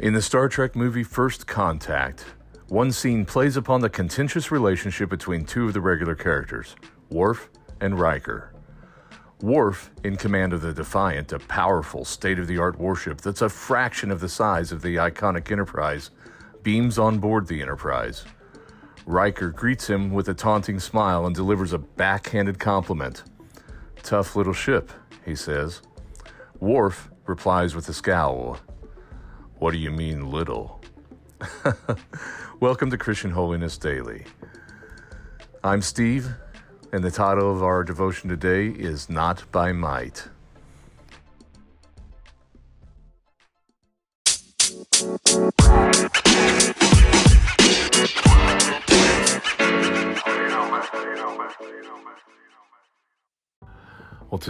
In the Star Trek movie First Contact, one scene plays upon the contentious relationship between two of the regular characters, Worf and Riker. Worf, in command of the Defiant, a powerful, state of the art warship that's a fraction of the size of the iconic Enterprise, beams on board the Enterprise. Riker greets him with a taunting smile and delivers a backhanded compliment. Tough little ship, he says. Worf replies with a scowl. What do you mean, little? Welcome to Christian Holiness Daily. I'm Steve, and the title of our devotion today is Not by Might.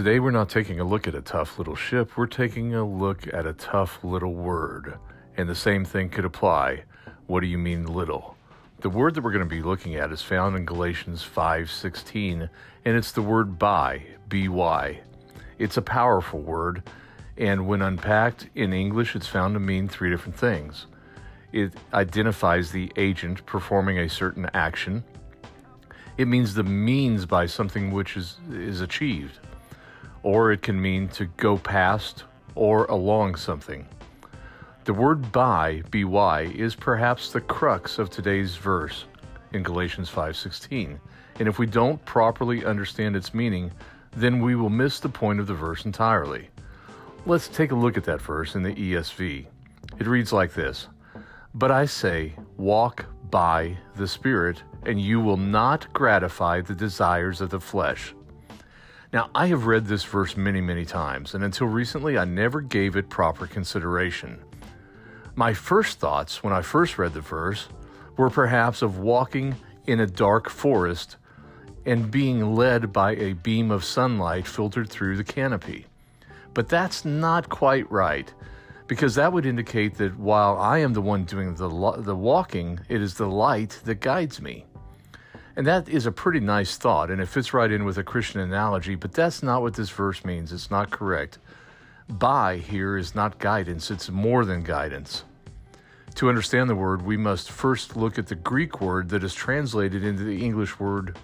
Today we're not taking a look at a tough little ship, we're taking a look at a tough little word. And the same thing could apply. What do you mean little? The word that we're going to be looking at is found in Galatians 5:16, and it's the word by, by. It's a powerful word, and when unpacked in English, it's found to mean three different things. It identifies the agent performing a certain action. It means the means by something which is, is achieved or it can mean to go past or along something. The word by, by, is perhaps the crux of today's verse in Galatians 5:16. And if we don't properly understand its meaning, then we will miss the point of the verse entirely. Let's take a look at that verse in the ESV. It reads like this: "But I say, walk by the Spirit, and you will not gratify the desires of the flesh." Now, I have read this verse many, many times, and until recently, I never gave it proper consideration. My first thoughts when I first read the verse were perhaps of walking in a dark forest and being led by a beam of sunlight filtered through the canopy. But that's not quite right, because that would indicate that while I am the one doing the, the walking, it is the light that guides me. And that is a pretty nice thought, and it fits right in with a Christian analogy, but that's not what this verse means. It's not correct. By here is not guidance, it's more than guidance. To understand the word, we must first look at the Greek word that is translated into the English word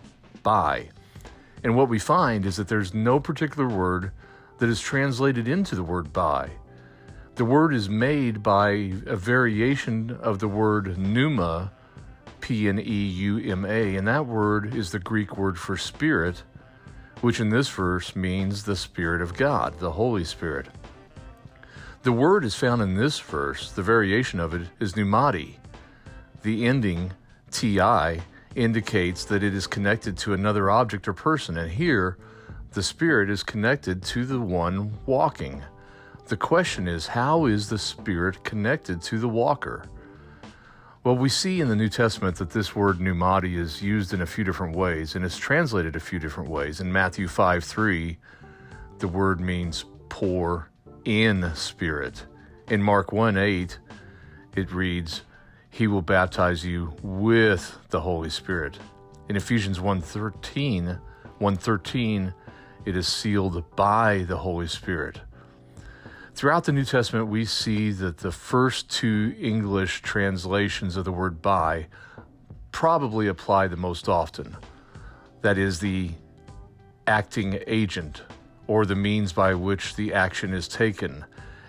by. And what we find is that there's no particular word that is translated into the word by. The word is made by a variation of the word pneuma P N E U M A, and that word is the Greek word for spirit, which in this verse means the Spirit of God, the Holy Spirit. The word is found in this verse, the variation of it is pneumati. The ending, ti, indicates that it is connected to another object or person, and here, the Spirit is connected to the one walking. The question is, how is the Spirit connected to the walker? Well, we see in the New Testament that this word pneumati is used in a few different ways and it's translated a few different ways. In Matthew 5 3, the word means poor in spirit. In Mark 1 8, it reads, He will baptize you with the Holy Spirit. In Ephesians 1.13, 1.13, it is sealed by the Holy Spirit. Throughout the New Testament, we see that the first two English translations of the word by probably apply the most often. That is, the acting agent or the means by which the action is taken.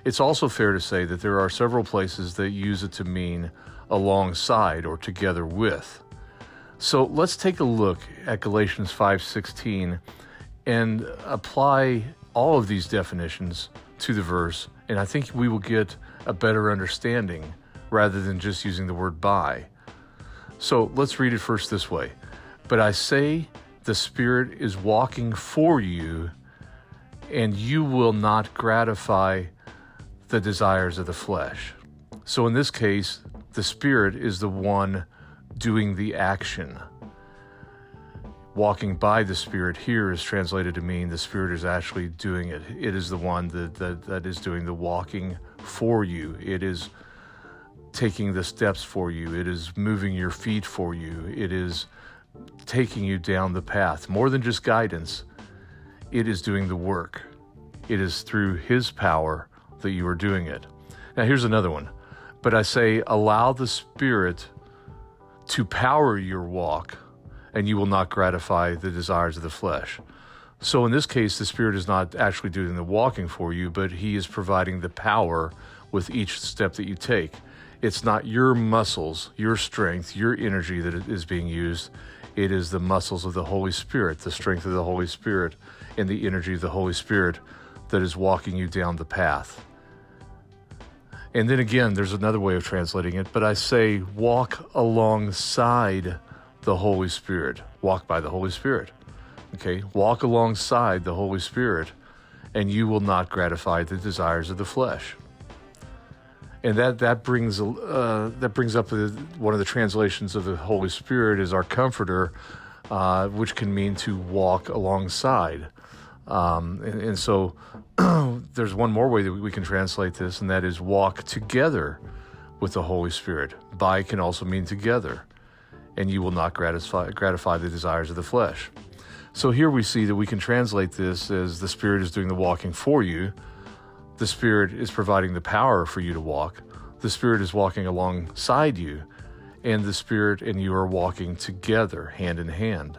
It's also fair to say that there are several places that use it to mean alongside or together with. So let's take a look at Galatians 5:16 and apply all of these definitions to the verse, and I think we will get a better understanding rather than just using the word by. So let's read it first this way. But I say the Spirit is walking for you, and you will not gratify the desires of the flesh. So in this case, the Spirit is the one doing the action walking by the Spirit here is translated to mean the Spirit is actually doing it. It is the one that, that, that is doing the walking for you. It is taking the steps for you. It is moving your feet for you. It is taking you down the path. More than just guidance, it is doing the work. It is through His power that you are doing it. Now, here's another one. But I say, allow the Spirit to power your walk, and you will not gratify the desires of the flesh. So in this case, the Spirit is not actually doing the walking for you, but He is providing the power with each step that you take. It's not your muscles, your strength, your energy that is being used. It is the muscles of the Holy Spirit, the strength of the Holy Spirit, and the energy of the Holy Spirit that is walking you down the path. And then again, there's another way of translating it, but I say walk alongside the Holy Spirit. Walk by the Holy Spirit. Okay? Walk alongside the Holy Spirit, and you will not gratify the desires of the flesh. And that, that brings uh, that brings up one of the translations of the Holy Spirit is our comforter, uh, which can mean to walk alongside. Um, and, and, so there's one more way that we can translate this, and that is walk together with the Holy Spirit. By can also mean together, and you will not gratify, gratify the desires of the flesh. So here we see that we can translate this as the Spirit is doing the walking for you, the Spirit is providing the power for you to walk, the Spirit is walking alongside you, and the Spirit and you are walking together, hand in hand.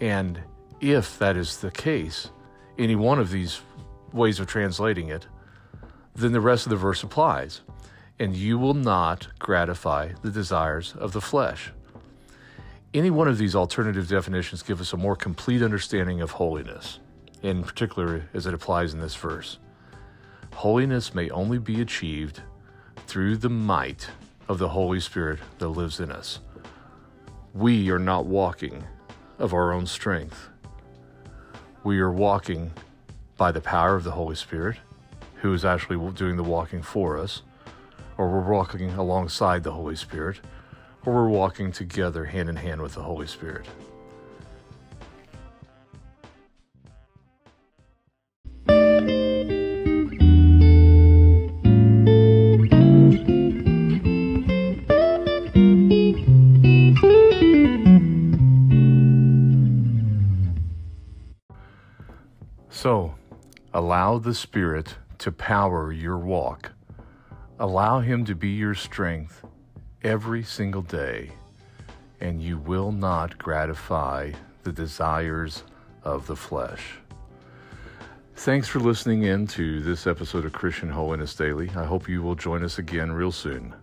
And if that is the case, any one of these ways of translating it, then the rest of the verse applies. And you will not gratify the desires of the flesh. Any one of these alternative definitions give us a more complete understanding of holiness, in particular as it applies in this verse. Holiness may only be achieved through the might of the Holy Spirit that lives in us. We are not walking of our own strength we are walking by the power of the Holy Spirit, who is actually doing the walking for us, or we're walking alongside the Holy Spirit, we're walking together hand in hand with the Holy Spirit. So, allow the Spirit to power your walk. Allow Him to be your strength every single day, and you will not gratify the desires of the flesh. Thanks for listening in to this episode of Christian Holiness Daily. I hope you will join us again real soon.